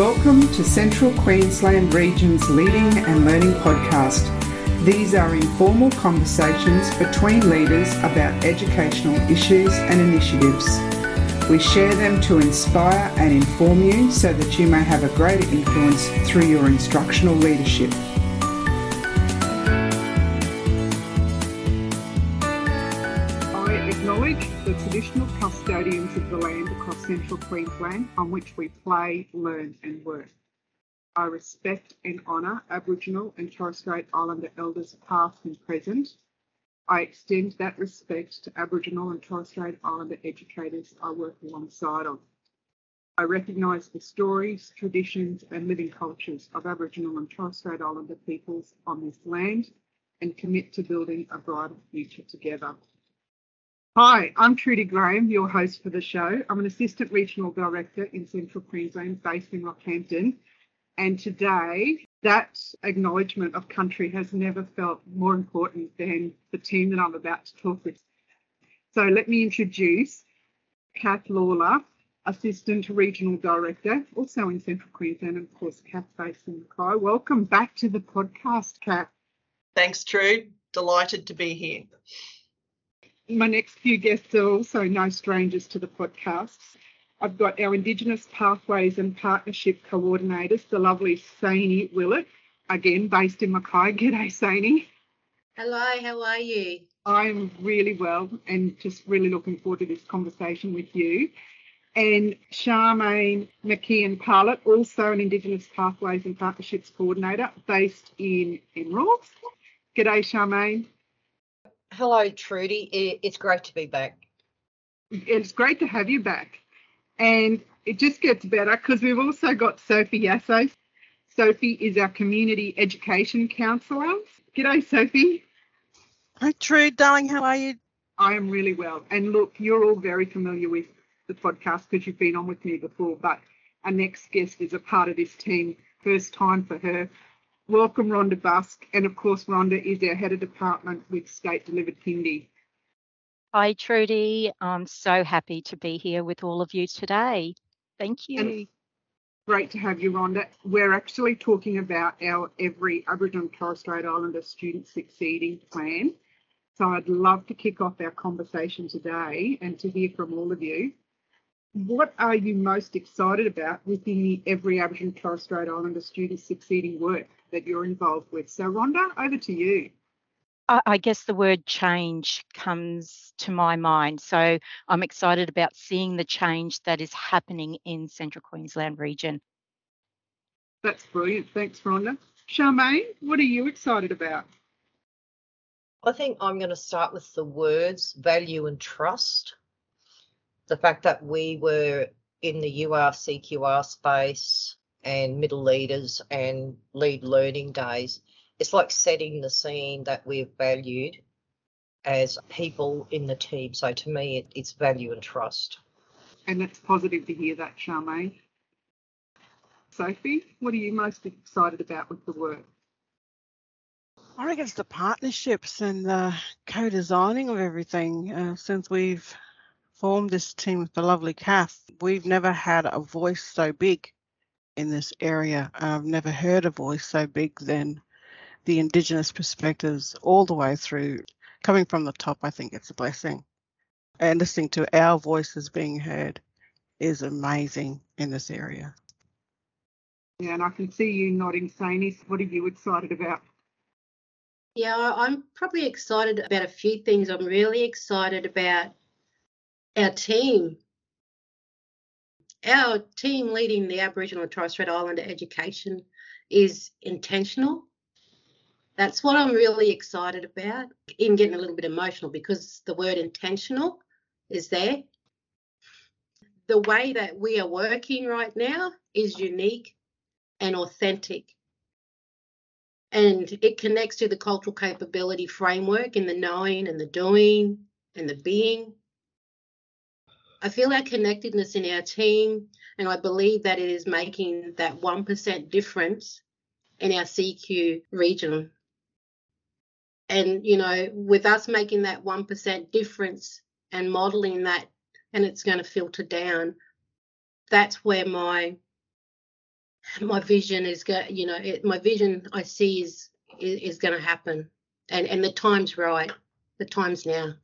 Welcome to Central Queensland Region's Leading and Learning Podcast. These are informal conversations between leaders about educational issues and initiatives. We share them to inspire and inform you so that you may have a greater influence through your instructional leadership. Central Queensland on which we play, learn, and work. I respect and honour Aboriginal and Torres Strait Islander elders past and present. I extend that respect to Aboriginal and Torres Strait Islander educators I work alongside of. I recognise the stories, traditions, and living cultures of Aboriginal and Torres Strait Islander peoples on this land and commit to building a brighter future together. Hi, I'm Trudy Graham, your host for the show. I'm an Assistant Regional Director in Central Queensland based in Rockhampton. And today, that acknowledgement of country has never felt more important than the team that I'm about to talk with. So let me introduce Kath Lawler, Assistant Regional Director, also in Central Queensland, and of course, Kath based in Mackay. Welcome back to the podcast, Kath. Thanks, Trude. Delighted to be here my next few guests are also no strangers to the podcast. I've got our Indigenous Pathways and Partnership Coordinators, the lovely Saini Willett, again based in Mackay. G'day, Saini. Hello, how are you? I'm really well and just really looking forward to this conversation with you. And Charmaine McKeon Parlett, also an Indigenous Pathways and Partnerships Coordinator based in Emerald. G'day, Charmaine. Hello, Trudy. It's great to be back. It's great to have you back. And it just gets better because we've also got Sophie Yasso. Sophie is our community education counsellor. G'day, Sophie. Hi, Trude, darling. How are you? I am really well. And look, you're all very familiar with the podcast because you've been on with me before, but our next guest is a part of this team. First time for her. Welcome, Rhonda Busk. And of course, Rhonda is our head of department with State Delivered Kindy. Hi, Trudy. I'm so happy to be here with all of you today. Thank you. And great to have you, Rhonda. We're actually talking about our Every Aboriginal and Torres Strait Islander Student Succeeding Plan. So I'd love to kick off our conversation today and to hear from all of you. What are you most excited about within the Every Aboriginal and Torres Strait Islander Student Succeeding work? That you're involved with. So, Rhonda, over to you. I guess the word change comes to my mind. So I'm excited about seeing the change that is happening in Central Queensland region. That's brilliant. Thanks, Rhonda. Charmaine, what are you excited about? I think I'm going to start with the words value and trust. The fact that we were in the URCQR space and middle leaders and lead learning days, it's like setting the scene that we've valued as people in the team. So to me, it, it's value and trust. And it's positive to hear that, Charmaine. Sophie, what are you most excited about with the work? I think it's the partnerships and the co-designing of everything. Uh, since we've formed this team with the lovely Kath, we've never had a voice so big in this area. I've never heard a voice so big than the Indigenous perspectives all the way through. Coming from the top, I think it's a blessing. And listening to our voices being heard is amazing in this area. Yeah, and I can see you nodding, Saini. What are you excited about? Yeah, I'm probably excited about a few things. I'm really excited about our team our team leading the Aboriginal and Torres Strait Islander education is intentional. That's what I'm really excited about. Even getting a little bit emotional because the word intentional is there. The way that we are working right now is unique and authentic. And it connects to the cultural capability framework in the knowing and the doing and the being I feel our connectedness in our team, and I believe that it is making that 1% difference in our CQ region. And, you know, with us making that 1% difference and modeling that, and it's going to filter down, that's where my my vision is going you know it, my vision i see is is, is going to happen. And and the time's right. The time's now.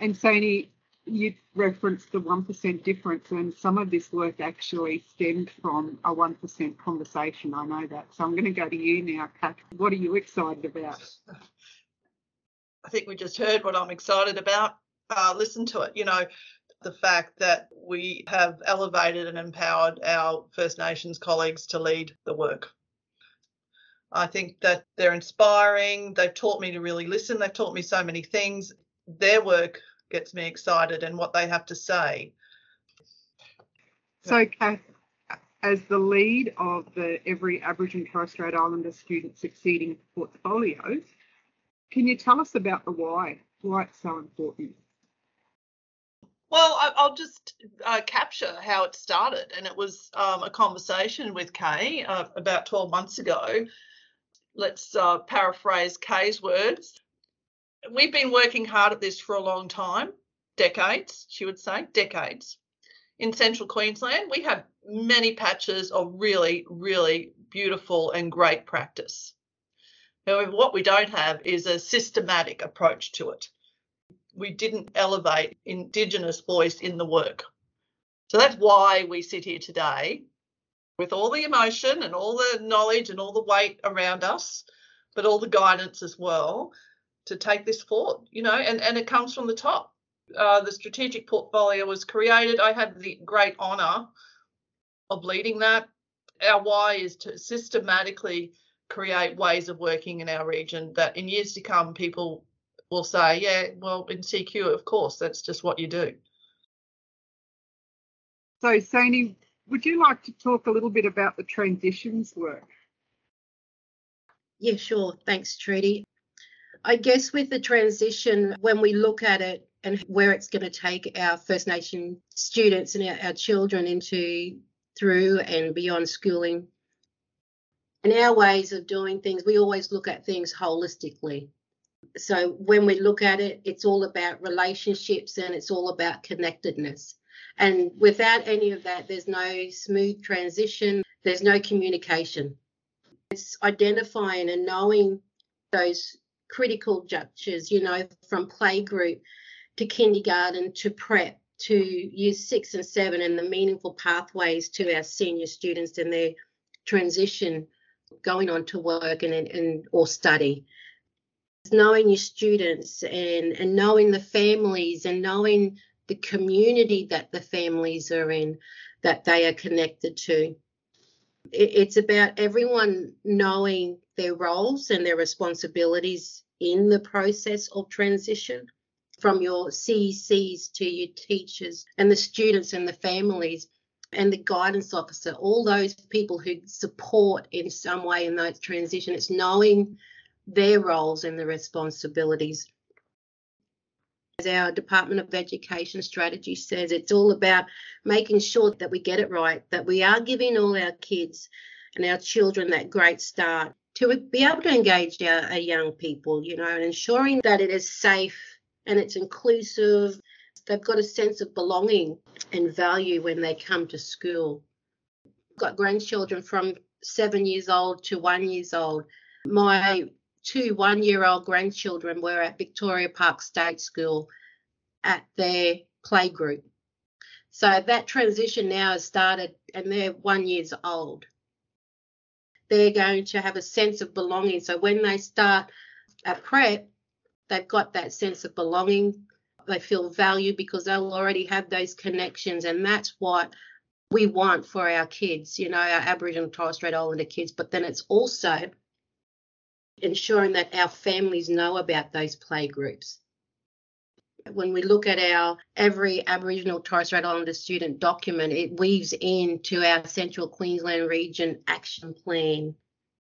And Saini, you referenced the 1% difference, and some of this work actually stemmed from a 1% conversation. I know that. So I'm going to go to you now, Kath. What are you excited about? I think we just heard what I'm excited about. Uh, listen to it. You know, the fact that we have elevated and empowered our First Nations colleagues to lead the work. I think that they're inspiring. They've taught me to really listen. They've taught me so many things. Their work gets me excited and what they have to say. So, Kath, as the lead of the Every Aboriginal and Torres Strait Islander Student Succeeding portfolios, can you tell us about the why? Why it's so important? Well, I, will just uh, capture how it started. And it was um, a conversation with Kay uh, about 12 months ago. Let's uh, paraphrase Kay's words. We've been working hard at this for a long time, decades, she would say, decades. In central Queensland, we have many patches of really, really beautiful and great practice. However, what we don't have is a systematic approach to it we didn't elevate Indigenous voice in the work. So that's why we sit here today with all the emotion and all the knowledge and all the weight around us, but all the guidance as well to take this forward, you know, and, and it comes from the top. Uh, the strategic portfolio was created. I had the great honour of leading that. Our why is to systematically create ways of working in our region that in years to come people will say, yeah, well, in CQ, of course, that's just what you do. So, Saini, would you like to talk a little bit about the transitions work? Yeah, sure. Thanks, Trudy. I guess with the transition, when we look at it and where it's going to take our First Nation students and our, our children into through and beyond schooling, and our ways of doing things, we always look at things holistically so when we look at it, it's all about relationships and it's all about connectedness. And without any of that, there's no smooth transition, there's no communication. It's identifying and knowing those critical junctures, you know, from playgroup to kindergarten to prep to year six and seven, and the meaningful pathways to our senior students and their transition going on to work and, and or study knowing your students and, and knowing the families and knowing the community that the families are in that they are connected to. It's about everyone knowing their roles and their responsibilities in the process of transition from your CECs to your teachers and the students and the families and the guidance officer, all those people who support in some way in that transition. It's knowing their roles and the responsibilities. As our Department of Education strategy says, it's all about making sure that we get it right, that we are giving all our kids and our children that great start to be able to engage our, our young people, you know, and ensuring that it is safe and it's inclusive. They've got a sense of belonging and value when they come to school. I've got grandchildren from seven years old to one years old. My two one year old grandchildren were at Victoria Park State School at their playgroup. So that transition now has started and they're one years old. They're going to have a sense of belonging. So when they start at prep, they've got that sense of belonging. They feel valued because they'll already have those connections. And that's what we want for our kids, you know, our Aboriginal and Torres Strait Islander kids. But then it's also ensuring that our families know about those play groups. When we look at our every Aboriginal Torres Strait Islander student document, it weaves into our Central Queensland region action plan.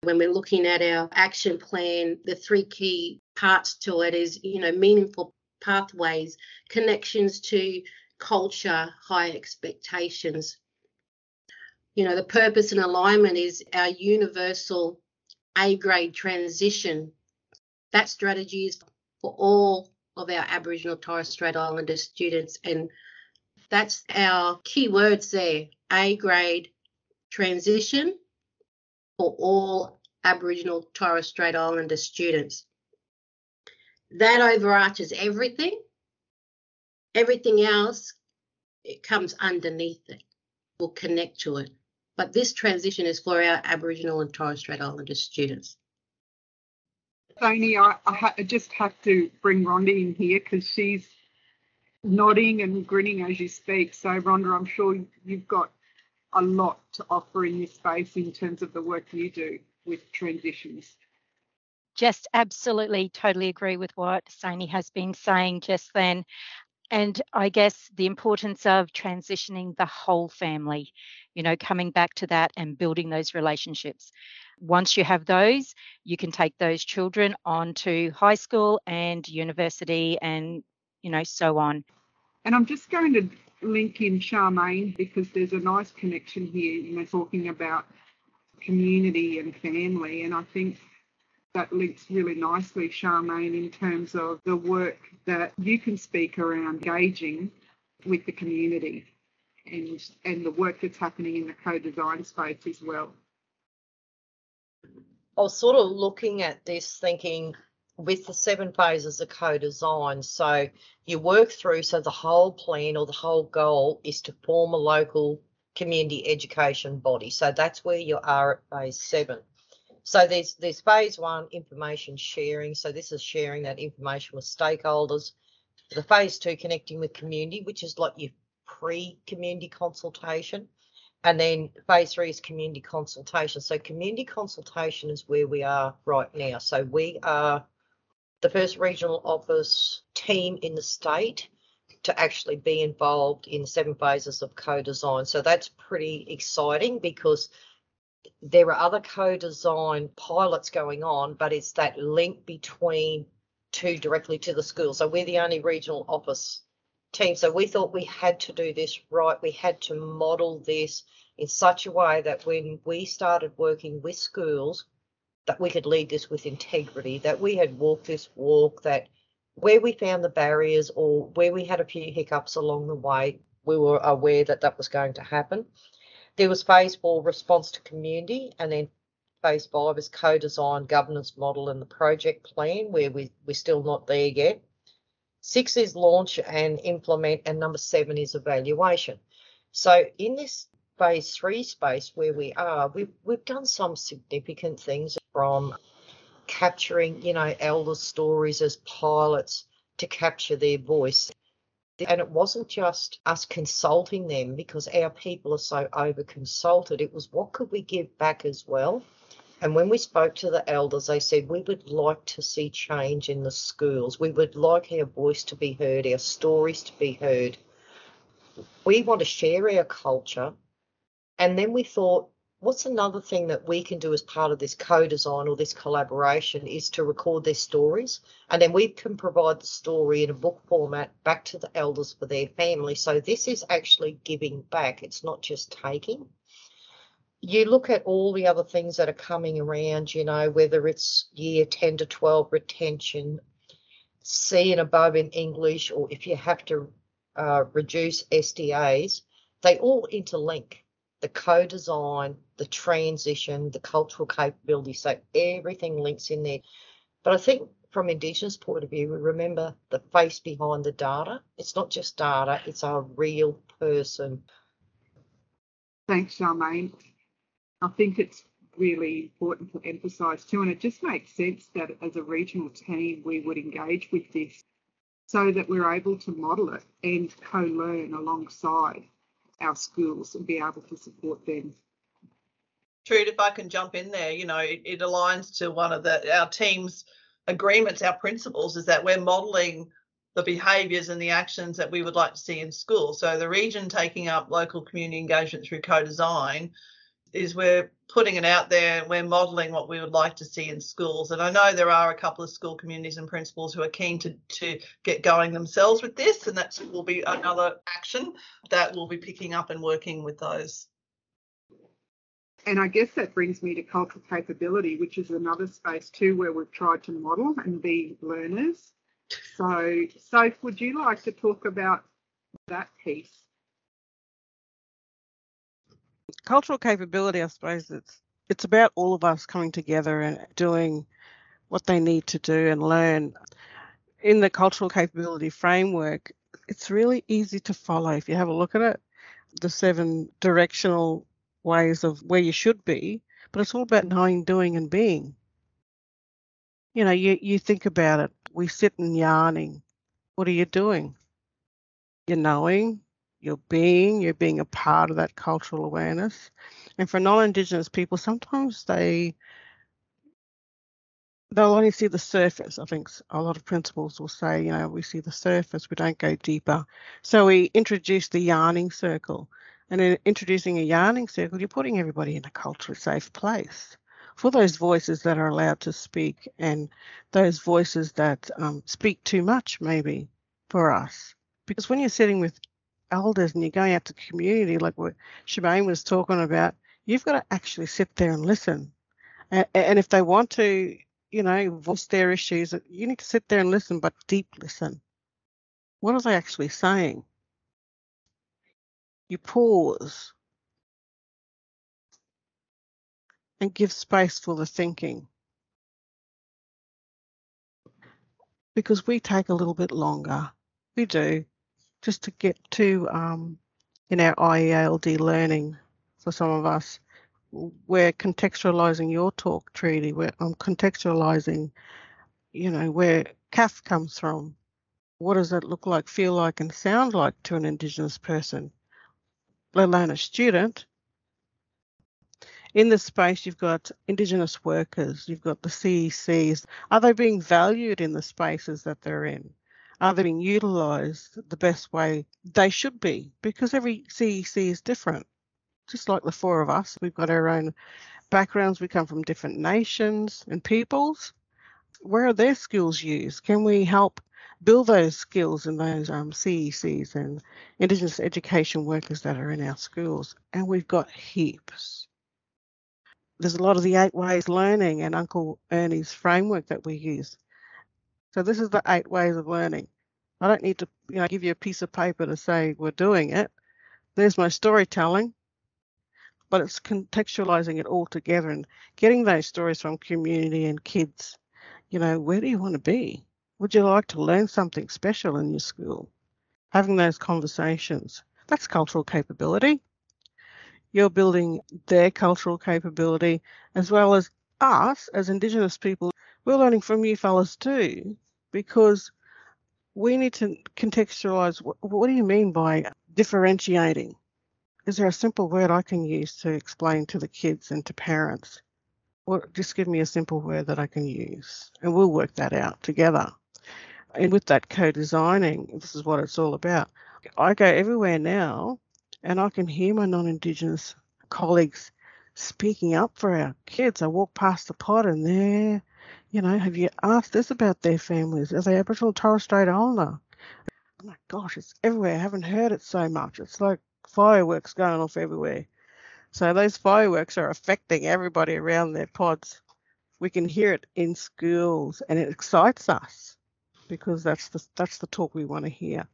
When we're looking at our action plan, the three key parts to it is, you know, meaningful pathways, connections to culture, high expectations. You know, the purpose and alignment is our universal a grade transition. That strategy is for all of our Aboriginal Torres Strait Islander students, and that's our key words there A grade transition for all Aboriginal Torres Strait Islander students. That overarches everything. Everything else it comes underneath it, will connect to it. But this transition is for our Aboriginal and Torres Strait Islander students. Tony, I, I, ha- I just have to bring Rhonda in here because she's nodding and grinning as you speak. So, Rhonda, I'm sure you've got a lot to offer in this space in terms of the work you do with transitions. Just absolutely totally agree with what Saini has been saying just then. And I guess the importance of transitioning the whole family, you know, coming back to that and building those relationships. Once you have those, you can take those children on to high school and university and, you know, so on. And I'm just going to link in Charmaine because there's a nice connection here, you know, talking about community and family. And I think that links really nicely, Charmaine, in terms of the work that you can speak around engaging with the community and, and the work that's happening in the co-design space as well. I was sort of looking at this thinking with the seven phases of co-design. So you work through, so the whole plan or the whole goal is to form a local community education body. So that's where you are at phase seven. So there's there's phase one information sharing. So this is sharing that information with stakeholders. The phase two connecting with community, which is like your pre-community consultation. And then phase three is community consultation. So community consultation is where we are right now. So we are the first regional office team in the state to actually be involved in seven phases of co-design. So that's pretty exciting because there are other co-design pilots going on, but it's that link between two directly to the school. So we're the only regional office team. So we thought we had to do this right. We had to model this in such a way that when we started working with schools, that we could lead this with integrity, that we had walked this walk, that where we found the barriers or where we had a few hiccups along the way, we were aware that that was going to happen. There was phase four response to community, and then phase five is co-design governance model and the project plan, where we, we're still not there yet. Six is launch and implement, and number seven is evaluation. So in this phase three space where we are, we've we've done some significant things from capturing, you know, elder stories as pilots to capture their voice. And it wasn't just us consulting them because our people are so over consulted. It was what could we give back as well? And when we spoke to the elders, they said, We would like to see change in the schools. We would like our voice to be heard, our stories to be heard. We want to share our culture. And then we thought, what's another thing that we can do as part of this co-design or this collaboration is to record their stories. And then we can provide the story in a book format back to the elders for their family. So this is actually giving back. It's not just taking. You look at all the other things that are coming around you know whether it's year 10 to 12 retention c and above in english or if you have to uh, reduce sdas they all interlink. The co-design, the transition, the cultural capability. So everything links in there. But I think from Indigenous point of view, we remember the face behind the data. It's not just data, it's a real person. Thanks, Charmaine. I think it's really important to emphasise too, and it just makes sense that as a regional team we would engage with this so that we're able to model it and co-learn alongside our schools and be able to support them. Trude, if I can jump in there, you know, it, it aligns to one of the our team's agreements, our principles, is that we're modelling the behaviours and the actions that we would like to see in school. So the region taking up local community engagement through co-design is we're putting it out there we're modeling what we would like to see in schools and i know there are a couple of school communities and principals who are keen to to get going themselves with this and that will be another action that we'll be picking up and working with those and I guess that brings me to cultural capability, which is another space too where we've tried to model and be learners. So, Soph, would you like to talk about that piece? cultural capability, I suppose it's it's about all of us coming together and doing what they need to do and learn. In the cultural capability framework, it's really easy to follow if you have a look at it. The seven directional ways of where you should be, but it's all about knowing, doing, and being. You know, you, you think about it. We sit and yarning. What are you doing? You're knowing, you're being, you're being a part of that cultural awareness. And for non-Indigenous people, sometimes they they'll only see the surface. I think a lot of principals will say, you know, we see the surface, we don't go deeper. So we introduce the yarning circle. And in introducing a yarning circle, you're putting everybody in a culturally safe place for those voices that are allowed to speak and those voices that um, speak too much, maybe for us. Because when you're sitting with elders and you're going out to community, like what Charmaine was talking about, you've got to actually sit there and listen. And, and if they want to, you know, voice their issues, you need to sit there and listen, but deep listen. What are they actually saying? You pause and give space for the thinking. Because we take a little bit longer. We do. Just to get to um, in our IELD learning for some of us, we're contextualizing your talk, Treaty. We're I'm contextualizing, you know, where CAF comes from. What does it look like, feel like, and sound like to an Indigenous person, let alone a student? In this space, you've got Indigenous workers, you've got the CECs. Are they being valued in the spaces that they're in? Are they being utilised the best way they should be? Because every CEC is different just like the four of us, we've got our own backgrounds. We come from different nations and peoples. Where are their skills used? Can we help build those skills in those um, CECs and Indigenous education workers that are in our schools? And we've got heaps. There's a lot of the eight ways learning and Uncle Ernie's framework that we use. So this is the eight ways of learning. I don't need to, you know, give you a piece of paper to say we're doing it. There's my storytelling but it's contextualizing it all together and getting those stories from community and kids. You know, where do you want to be? Would you like to learn something special in your school? Having those conversations. That's cultural capability. You're building their cultural capability as well as us as Indigenous people. We're learning from you fellas too, because we need to contextualize what, what do you mean by differentiating? Is there a simple word I can use to explain to the kids and to parents? Or just give me a simple word that I can use and we'll work that out together. And with that co-designing, this is what it's all about. I go everywhere now and I can hear my non-Indigenous colleagues speaking up for our kids. I walk past the pod and they're, you know, have you asked this about their families? Are they Aboriginal Torres Strait Islander? Oh my gosh, it's everywhere. I haven't heard it so much. It's like fireworks going off everywhere. So those fireworks are affecting everybody around their pods. We can hear it in schools and it excites us because that's the that's the talk we want to hear.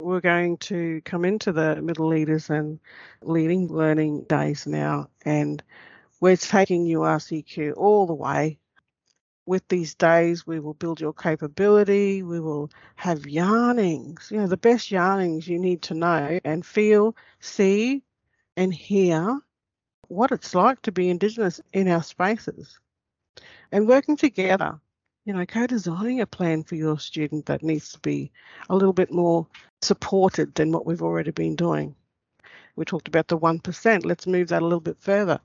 We're going to come into the middle leaders and leading learning days now and we're taking URCQ all the way with these days, we will build your capability. We will have yarnings, you know, the best yarnings you need to know and feel, see, and hear what it's like to be Indigenous in our spaces. And working together, you know, co designing a plan for your student that needs to be a little bit more supported than what we've already been doing. We talked about the 1%. Let's move that a little bit further.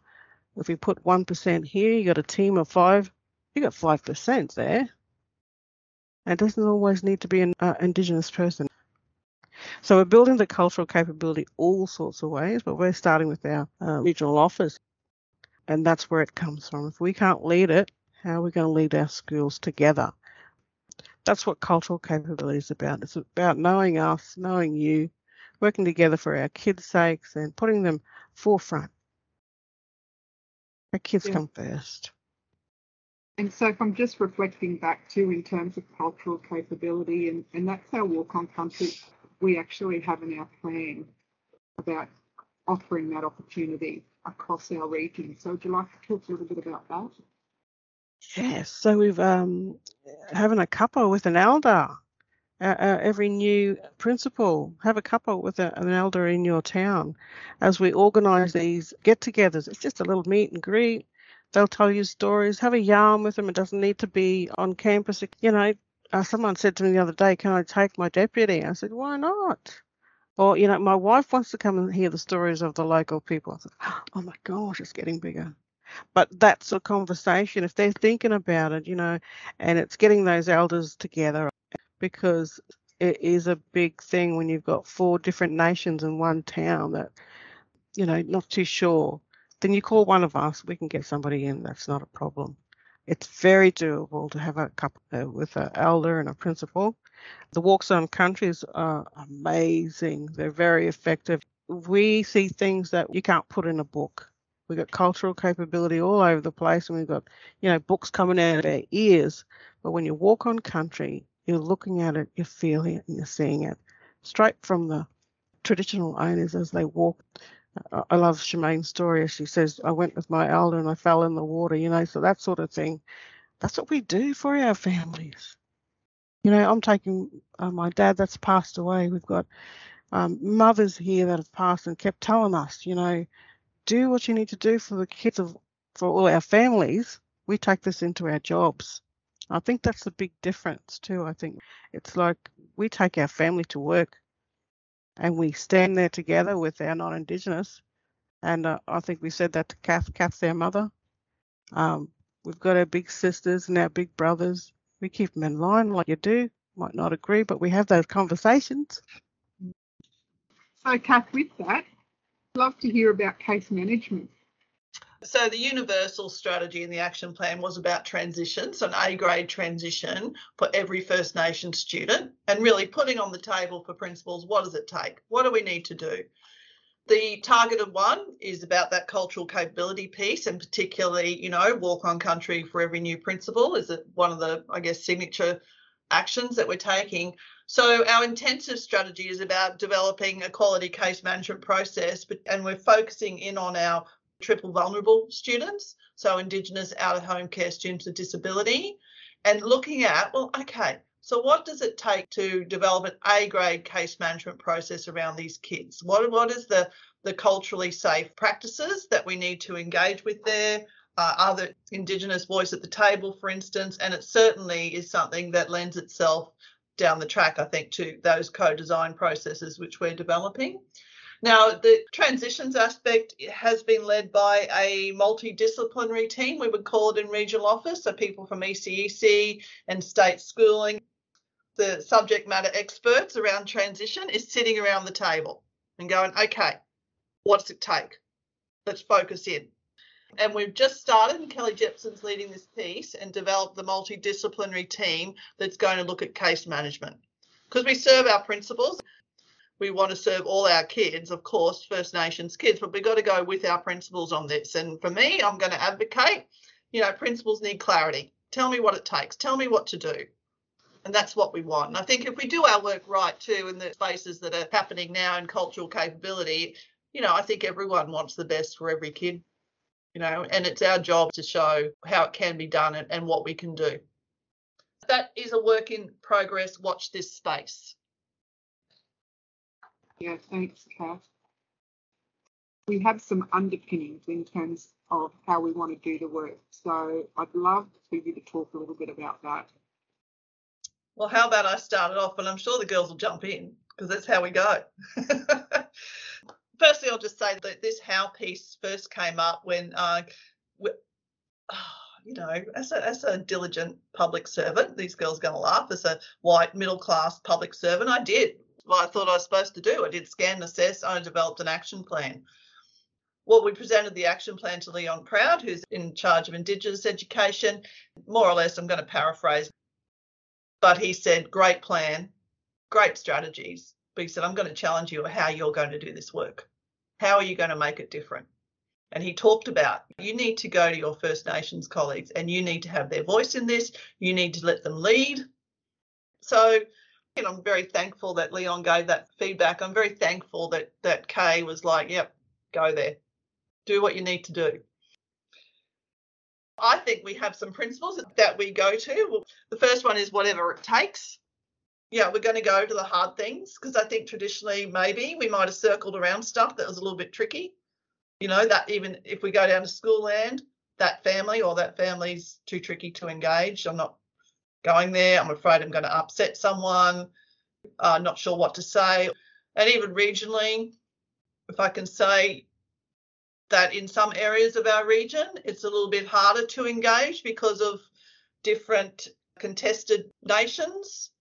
If we put 1% here, you got a team of five you got 5% there. It doesn't always need to be an uh, Indigenous person. So we're building the cultural capability all sorts of ways, but we're starting with our uh, regional office. And that's where it comes from. If we can't lead it, how are we going to lead our schools together? That's what cultural capability is about. It's about knowing us, knowing you, working together for our kids' sakes and putting them forefront. Our kids yeah. come first. And so if I'm just reflecting back to in terms of cultural capability, and, and that's our walk on country, we actually have in our plan about offering that opportunity across our region. So would you like to talk a little bit about that? Yes, so we've um having a cuppa with an elder. Uh, uh, every new principal have a cuppa with a, an elder in your town as we organise these get-togethers. It's just a little meet and greet. They'll tell you stories. Have a yarn with them. It doesn't need to be on campus. You know, uh, someone said to me the other day, "Can I take my deputy?" I said, "Why not?" Or you know, my wife wants to come and hear the stories of the local people. I said, "Oh my gosh, it's getting bigger." But that's a conversation if they're thinking about it you know and it's getting those elders together because it is a big thing when you've got four different nations in one town that you know not too sure. Then you call one of us we can get somebody in that's not a problem. It's very doable to have a couple uh, with an elder and a principal. The walks on countries are amazing they're very effective. We see things that you can't put in a book We've got cultural capability all over the place, and we've got, you know, books coming out of our ears. But when you walk on country, you're looking at it, you're feeling it, and you're seeing it straight from the traditional owners as they walk. I love Charmaine's story. As she says, I went with my elder and I fell in the water, you know, so that sort of thing. That's what we do for our families. You know, I'm taking uh, my dad that's passed away. We've got um, mothers here that have passed and kept telling us, you know, do what you need to do for the kids of for all our families, we take this into our jobs. I think that's the big difference too. I think it's like we take our family to work and we stand there together with our non-Indigenous. And uh, I think we said that to Kath. Kath's our mother. Um, we've got our big sisters and our big brothers. We keep them in line like you do. Might not agree, but we have those conversations. So, Kath, with that, love to hear about case management. So the universal strategy in the action plan was about transitions, an A grade transition for every First Nation student, and really putting on the table for principals what does it take? What do we need to do? The targeted one is about that cultural capability piece, and particularly, you know, walk on country for every new principal is it one of the, I guess, signature actions that we're taking. So our intensive strategy is about developing a quality case management process, and we're focusing in on our triple vulnerable students, so Indigenous out of home care students with disability, and looking at, well, okay, so what does it take to develop an A grade case management process around these kids? What, what is the, the culturally safe practices that we need to engage with there? Uh, other Indigenous voice at the table, for instance, and it certainly is something that lends itself down the track, I think, to those co-design processes which we're developing. Now, the transitions aspect has been led by a multidisciplinary team, we would call it in regional office, so people from ECEC and state schooling. The subject matter experts around transition is sitting around the table and going, okay, what does it take? Let's focus in. And we've just started, and Kelly Jepson's leading this piece and developed the multidisciplinary team that's going to look at case management. Because we serve our principals, we want to serve all our kids, of course, First Nations kids, but we've got to go with our principals on this. And for me, I'm going to advocate, you know, principals need clarity. Tell me what it takes, tell me what to do. And that's what we want. And I think if we do our work right too in the spaces that are happening now in cultural capability, you know, I think everyone wants the best for every kid you know, and it's our job to show how it can be done and, and what we can do. That is a work in progress. Watch this space. Yeah, thanks, Kath. We have some underpinnings in terms of how we want to do the work. So I'd love for you to talk a little bit about that. Well, how about I start it off, and I'm sure the girls will jump in because that's how we go. firstly, I'll just say that this how piece first came up when, uh, we, oh, you know, as a, as a diligent public servant, these girls going to laugh, as a white middle class public servant, I did what I thought I was supposed to do. I did scan and assess, I developed an action plan. Well, we presented the action plan to Leon Proud, who's in charge of Indigenous education. More or less, I'm going to paraphrase, but he said, Great plan, great strategies. But he said, I'm going to challenge you how you're going to do this work. How are you going to make it different? And he talked about you need to go to your First Nations colleagues and you need to have their voice in this. You need to let them lead. So know, I'm very thankful that Leon gave that feedback. I'm very thankful that that Kay was like, yep, go there. Do what you need to do. I think we have some principles that we go to. The first one is whatever it takes. Yeah, we're going to go to the hard things because I think traditionally maybe we might have circled around stuff that was a little bit tricky. You know, that even if we go down to school land, that family or that family's too tricky to engage. I'm not going there. I'm afraid I'm going to upset someone. Uh, not sure what to say. And even regionally, if I can say that in some areas of our region, it's a little bit harder to engage because of different contested nations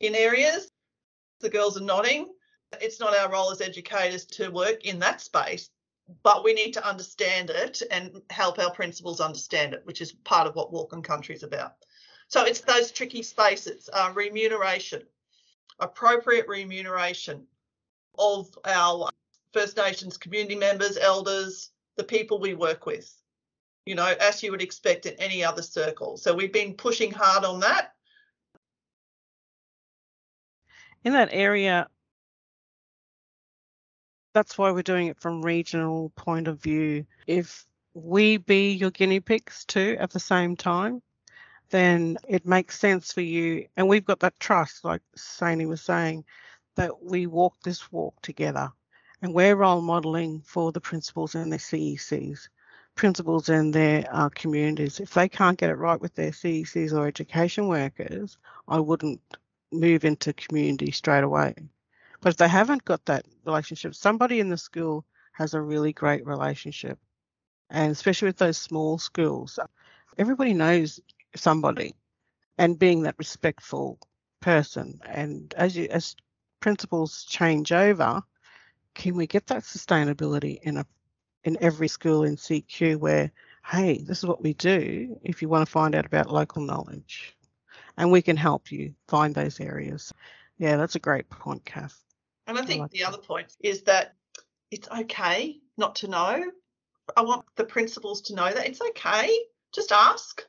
in areas. The girls are nodding. It's not our role as educators to work in that space, but we need to understand it and help our principals understand it, which is part of what Walk on Country is about. So it's those tricky spaces, uh, remuneration, appropriate remuneration of our First Nations community members, elders, the people we work with, you know, as you would expect in any other circle. So we've been pushing hard on that. In that area, that's why we're doing it from regional point of view. If we be your guinea pigs too at the same time, then it makes sense for you. And we've got that trust, like Saini was saying, that we walk this walk together. And we're role modeling for the principals and their CECs, principals and their uh, communities. If they can't get it right with their CECs or education workers, I wouldn't move into community straight away. But if they haven't got that relationship, somebody in the school has a really great relationship. And especially with those small schools, everybody knows somebody and being that respectful person. And as you as principals change over, can we get that sustainability in a in every school in CQ where, hey, this is what we do if you want to find out about local knowledge. And we can help you find those areas. Yeah, that's a great point, Kath. And I think I like the that. other point is that it's okay not to know. I want the principals to know that it's okay. Just ask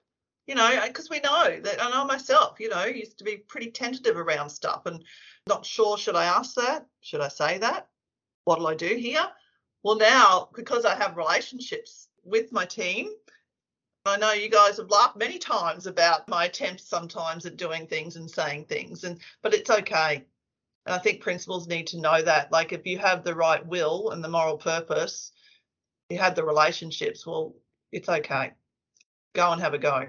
you know, because we know that I know myself, you know, used to be pretty tentative around stuff and not sure should I ask that? Should I say that? What'll I do here? Well, now because I have relationships with my team, I know you guys have laughed many times about my attempts sometimes at doing things and saying things, and but it's okay. And I think principals need to know that. Like if you have the right will and the moral purpose, you have the relationships, well, it's okay. Go and have a go.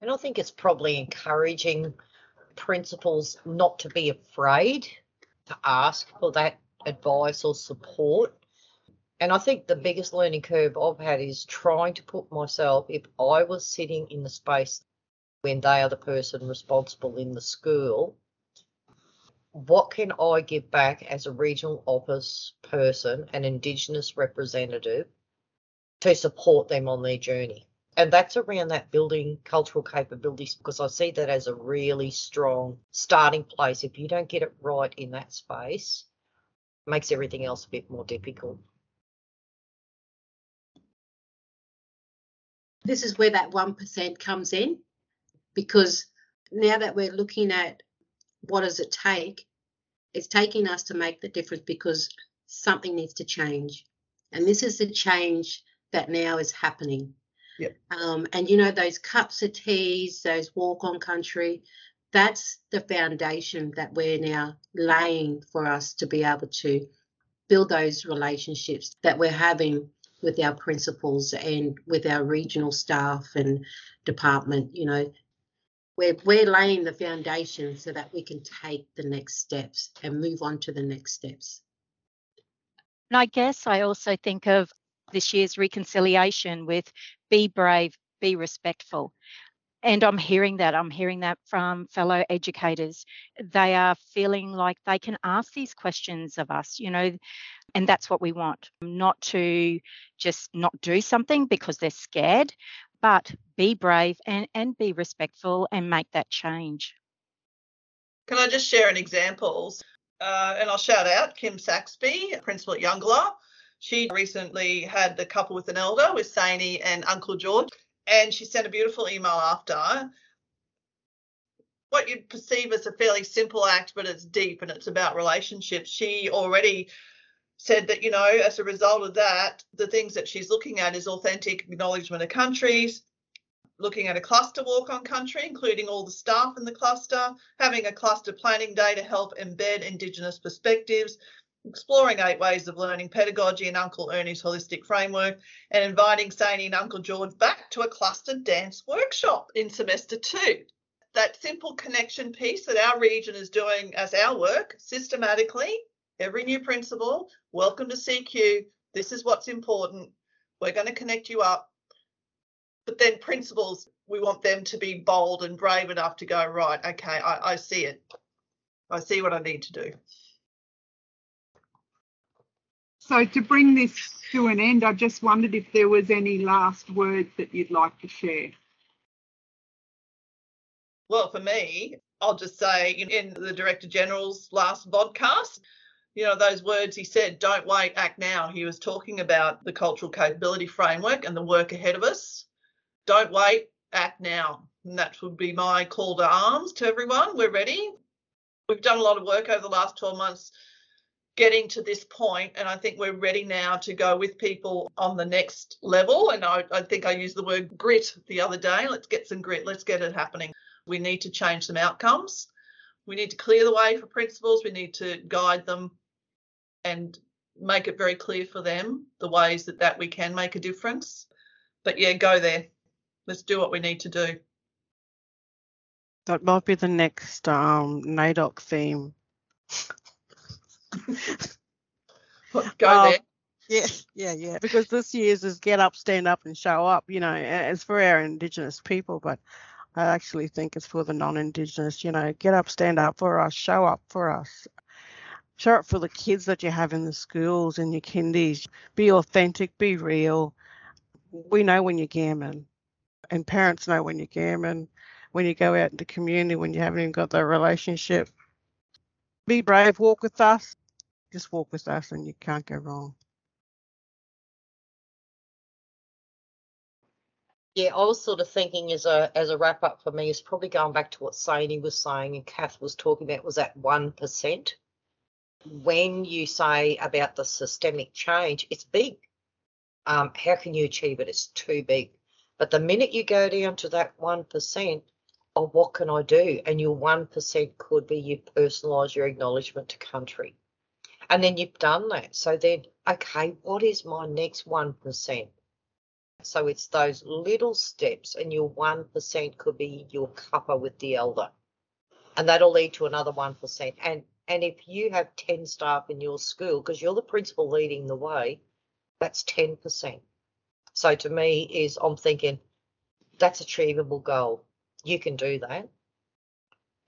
And I think it's probably encouraging principals not to be afraid to ask for that advice or support. And I think the biggest learning curve I've had is trying to put myself, if I was sitting in the space when they are the person responsible in the school, what can I give back as a regional office person, an Indigenous representative, to support them on their journey? and that's around that building cultural capabilities because I see that as a really strong starting place. If you don't get it right in that space, makes everything else a bit more difficult. This is where that 1% comes in because now that we're looking at what does it take, it's taking us to make the difference because something needs to change. And this is the change that now is happening. Yep. Um, and you know, those cups of teas, those walk on country, that's the foundation that we're now laying for us to be able to build those relationships that we're having with our principals and with our regional staff and department. You know, we're, we're laying the foundation so that we can take the next steps and move on to the next steps. And I guess I also think of this year's reconciliation with be brave, be respectful. And I'm hearing that. I'm hearing that from fellow educators. They are feeling like they can ask these questions of us, you know, and that's what we want. Not to just not do something because they're scared, but be brave and, and be respectful and make that change. Can I just share an example? Uh, and I'll shout out Kim Saxby, principal at Youngla. She recently had the couple with an elder with Saini and Uncle George, and she sent a beautiful email after. What you'd perceive as a fairly simple act, but it's deep and it's about relationships. She already said that, you know, as a result of that, the things that she's looking at is authentic acknowledgement of countries, looking at a cluster walk on country, including all the staff in the cluster, having a cluster planning day to help embed Indigenous perspectives, exploring eight ways of learning pedagogy in Uncle Ernie's holistic framework, and inviting Saini and Uncle George back to a clustered dance workshop in semester two. That simple connection piece that our region is doing as our work systematically, every new principal, welcome to CQ. This is what's important. We're going to connect you up. But then principals, we want them to be bold and brave enough to go, right, okay, I, I see it. I see what I need to do. So to bring this to an end, I just wondered if there was any last words that you'd like to share. Well, for me, I'll just say in the Director General's last podcast, you know, those words he said, don't wait, act now. He was talking about the cultural capability framework and the work ahead of us. Don't wait, act now. And that would be my call to arms to everyone. We're ready. We've done a lot of work over the last 12 months getting to this point and i think we're ready now to go with people on the next level. And I, I, think i used the word grit the other day. Let's get some grit. Let's get it happening. We need to change some outcomes. We need to clear the way for principals. We need to guide them and make it very clear for them the ways that that we can make a difference. But yeah go there. Let's do what we need to do. That might be the next um NAIDOC theme Go um, there. Yeah, yeah, yeah. Because this year's is get up, stand up, and show up. You know, it's for our Indigenous people, but I actually think it's for the non-Indigenous. You know, get up, stand up for us, show up for us. Show up for the kids that you have in the schools and your kindies. Be authentic, be real. We know when you're gammon, and parents know when you're gammon. When you go out in the community, when you haven't even got that relationship, be brave, walk with us, just walk with us and you can't go wrong. Yeah, I was sort of thinking as a as a wrap up for me is probably going back to what Saini was saying and Kath was talking about was that one percent. When you say about the systemic change, it's big. Um, how can you achieve it? It's too big. But the minute you go down to that one percent, oh, what can I do? And your one percent could be you personalise your acknowledgement to country. And then you've done that. So then, okay, what is my next 1%? So it's those little steps, and your 1% could be your cuppa with the elder. And that'll lead to another 1%. And and if you have 10 staff in your school, because you're the principal leading the way, that's 10%. So to me is I'm thinking that's achievable goal. You can do that.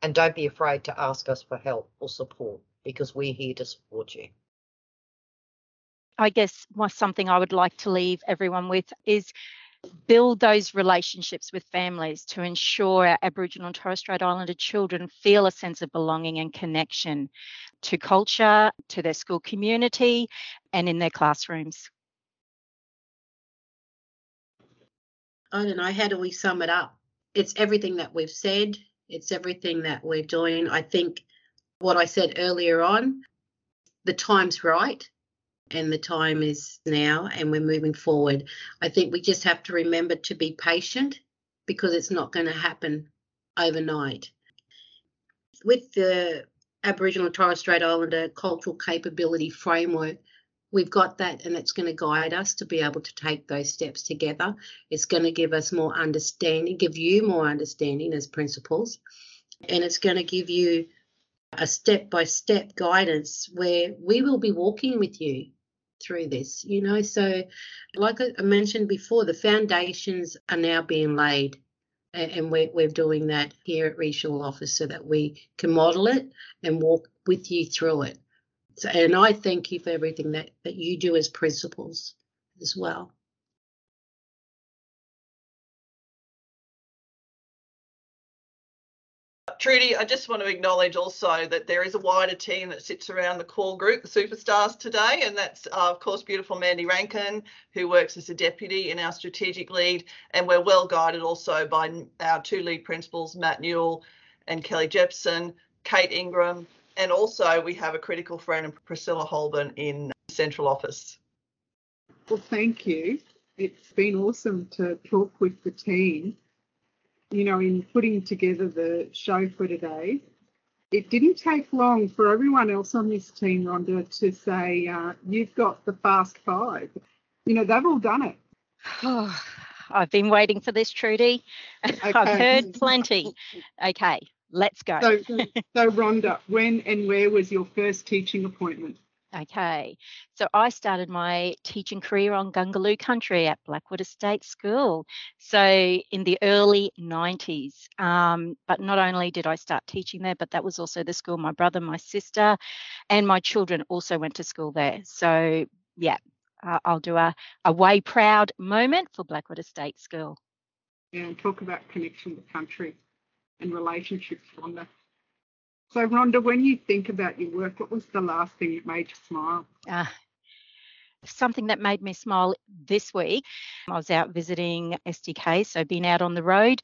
And don't be afraid to ask us for help or support because we're here to support you. I guess my, something I would like to leave everyone with is build those relationships with families to ensure our Aboriginal and Torres Strait Islander children feel a sense of belonging and connection to culture, to their school community, and in their classrooms. I don't know, how do we sum it up? It's everything that we've said, it's everything that we're doing. I think what I said earlier on, the time's right and the time is now and we're moving forward. I think we just have to remember to be patient because it's not going to happen overnight. With the Aboriginal and Torres Strait Islander cultural capability framework, we've got that and it's going to guide us to be able to take those steps together. It's going to give us more understanding, give you more understanding as principals, and it's going to give you a step by step guidance where we will be walking with you through this, you know. So, like I mentioned before, the foundations are now being laid, and we're, we're doing that here at Regional Office so that we can model it and walk with you through it. So, and I thank you for everything that, that you do as principals as well. Trudy, I just want to acknowledge also that there is a wider team that sits around the core group, the superstars today, and that's uh, of course beautiful Mandy Rankin, who works as a deputy in our strategic lead, and we're well guided also by our two lead principals, Matt Newell and Kelly Jepson, Kate Ingram, and also we have a critical friend, Priscilla Holborn in central office. Well, thank you. It's been awesome to talk with the team. You know, in putting together the show for today, it didn't take long for everyone else on this team, Rhonda, to say, uh, you've got the fast five. You know, they've all done it. Oh, I've been waiting for this, Trudy. I've heard plenty. Okay, let's go. So, so Rhonda, when and where was your first teaching appointment? Okay, so I started my teaching career on Gungaloo country at Blackwater State School. So in the early 90s. Um, but not only did I start teaching there, but that was also the school my brother, my sister, and my children also went to school there. So yeah, uh, I'll do a, a way proud moment for Blackwater State School. and talk about connection to country and relationships, Rhonda. So, Rhonda, when you think about your work, what was the last thing that made you smile? Uh, something that made me smile this week. I was out visiting SDK, so been out on the road,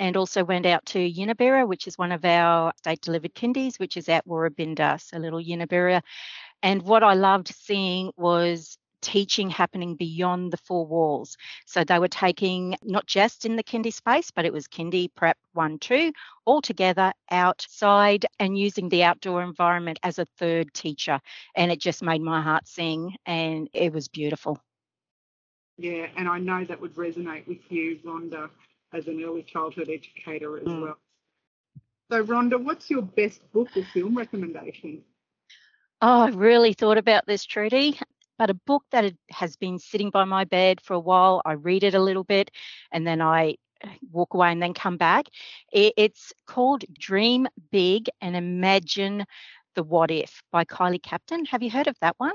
and also went out to Unibera, which is one of our state delivered kindies, which is at Woorabinda, so little Unibera. And what I loved seeing was teaching happening beyond the four walls. So they were taking not just in the kindy space, but it was kindy prep one, two, all together outside and using the outdoor environment as a third teacher. And it just made my heart sing and it was beautiful. Yeah, and I know that would resonate with you, Rhonda, as an early childhood educator as Mm. well. So, Rhonda, what's your best book or film recommendation? Oh, I really thought about this, Trudy. But a book that has been sitting by my bed for a while, I read it a little bit and then I uh, walk away and then come back. It's called Dream Big and Imagine the What If by Kylie Captain. Have you heard of that one,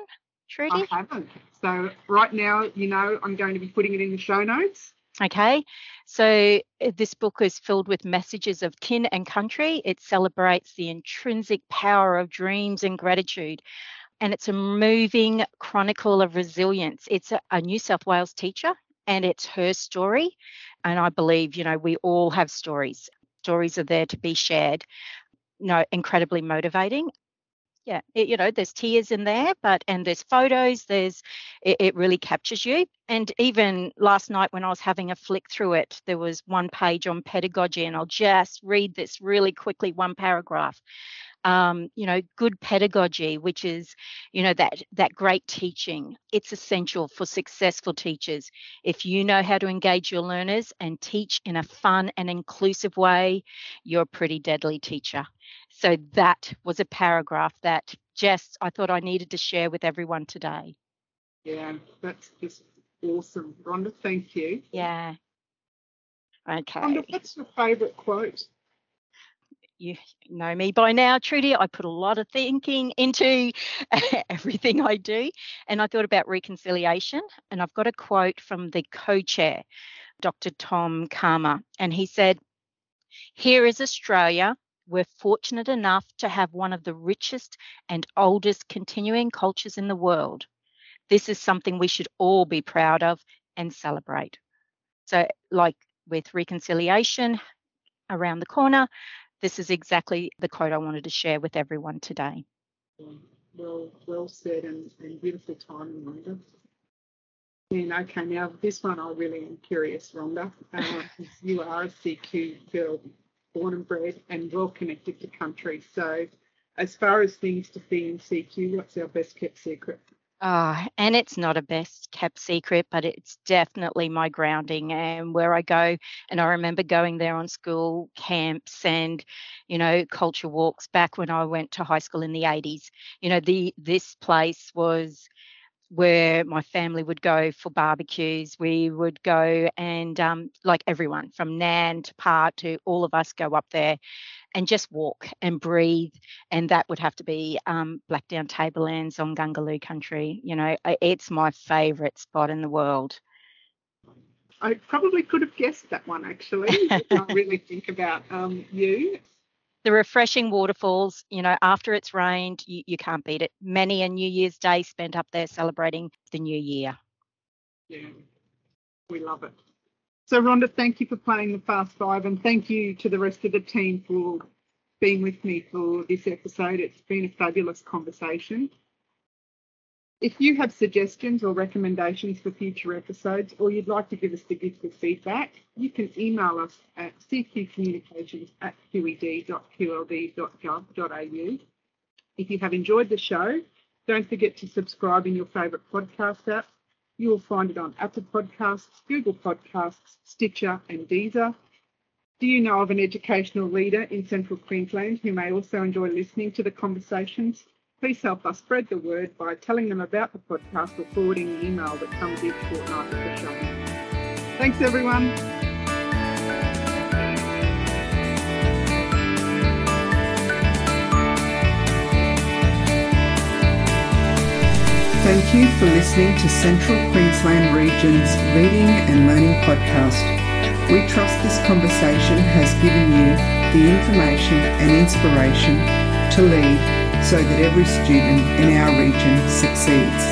Trudy? I haven't. So, right now, you know, I'm going to be putting it in the show notes. Okay, so uh, this book is filled with messages of kin and country. It celebrates the intrinsic power of dreams and gratitude. And it's a moving chronicle of resilience. It's a, a New South Wales teacher and it's her story. And I believe, you know, we all have stories. Stories are there to be shared. No, incredibly motivating. Yeah, it, you know, there's tears in there, but and there's photos. There's it, it really captures you. And even last night when I was having a flick through it, there was one page on pedagogy, and I'll just read this really quickly, one paragraph. Um, you know, good pedagogy, which is, you know, that that great teaching. It's essential for successful teachers. If you know how to engage your learners and teach in a fun and inclusive way, you're a pretty deadly teacher. So that was a paragraph that just I thought I needed to share with everyone today. Yeah, that's just awesome. Rhonda, thank you. Yeah. Okay. Rhonda, what's your favourite quote? You know me by now, Trudy. I put a lot of thinking into everything I do. And I thought about reconciliation. And I've got a quote from the co chair, Dr. Tom Calma. And he said, Here is Australia. We're fortunate enough to have one of the richest and oldest continuing cultures in the world. This is something we should all be proud of and celebrate. So, like with reconciliation around the corner, this is exactly the quote I wanted to share with everyone today. Well, well said and, and beautiful timing, Rhonda. And okay, now this one I really am curious, Rhonda. Uh, you are a CQ girl, born and bred and well connected to country. So, as far as things to see in CQ, what's our best kept secret? Ah, and it's not a best kept secret, but it's definitely my grounding and where I go. And I remember going there on school camps and, you know, culture walks back when I went to high school in the 80s. You know, the this place was where my family would go for barbecues. We would go and um, like everyone from Nan to Pa to all of us go up there and just walk and breathe. And that would have to be um, Blackdown Tablelands on Gungaloo country. You know, it's my favourite spot in the world. I probably could have guessed that one actually. I really think about um, you. The refreshing waterfalls, you know, after it's rained, you, you can't beat it. Many a New Year's Day spent up there celebrating the new year. Yeah, we love it. So, Rhonda, thank you for playing the Fast Five, and thank you to the rest of the team for being with me for this episode. It's been a fabulous conversation. If you have suggestions or recommendations for future episodes, or you'd like to give us the gift of feedback, you can email us at cqcommunications at qed.qld.gov.au. If you have enjoyed the show, don't forget to subscribe in your favourite podcast app. You will find it on Apple Podcasts, Google Podcasts, Stitcher, and Deezer. Do you know of an educational leader in Central Queensland who may also enjoy listening to the conversations? Please help us spread the word by telling them about the podcast or forwarding the email that comes each fortnight with the show. Thanks, everyone. Thank you for listening to Central Queensland Region's Leading and Learning Podcast. We trust this conversation has given you the information and inspiration to lead so that every student in our region succeeds.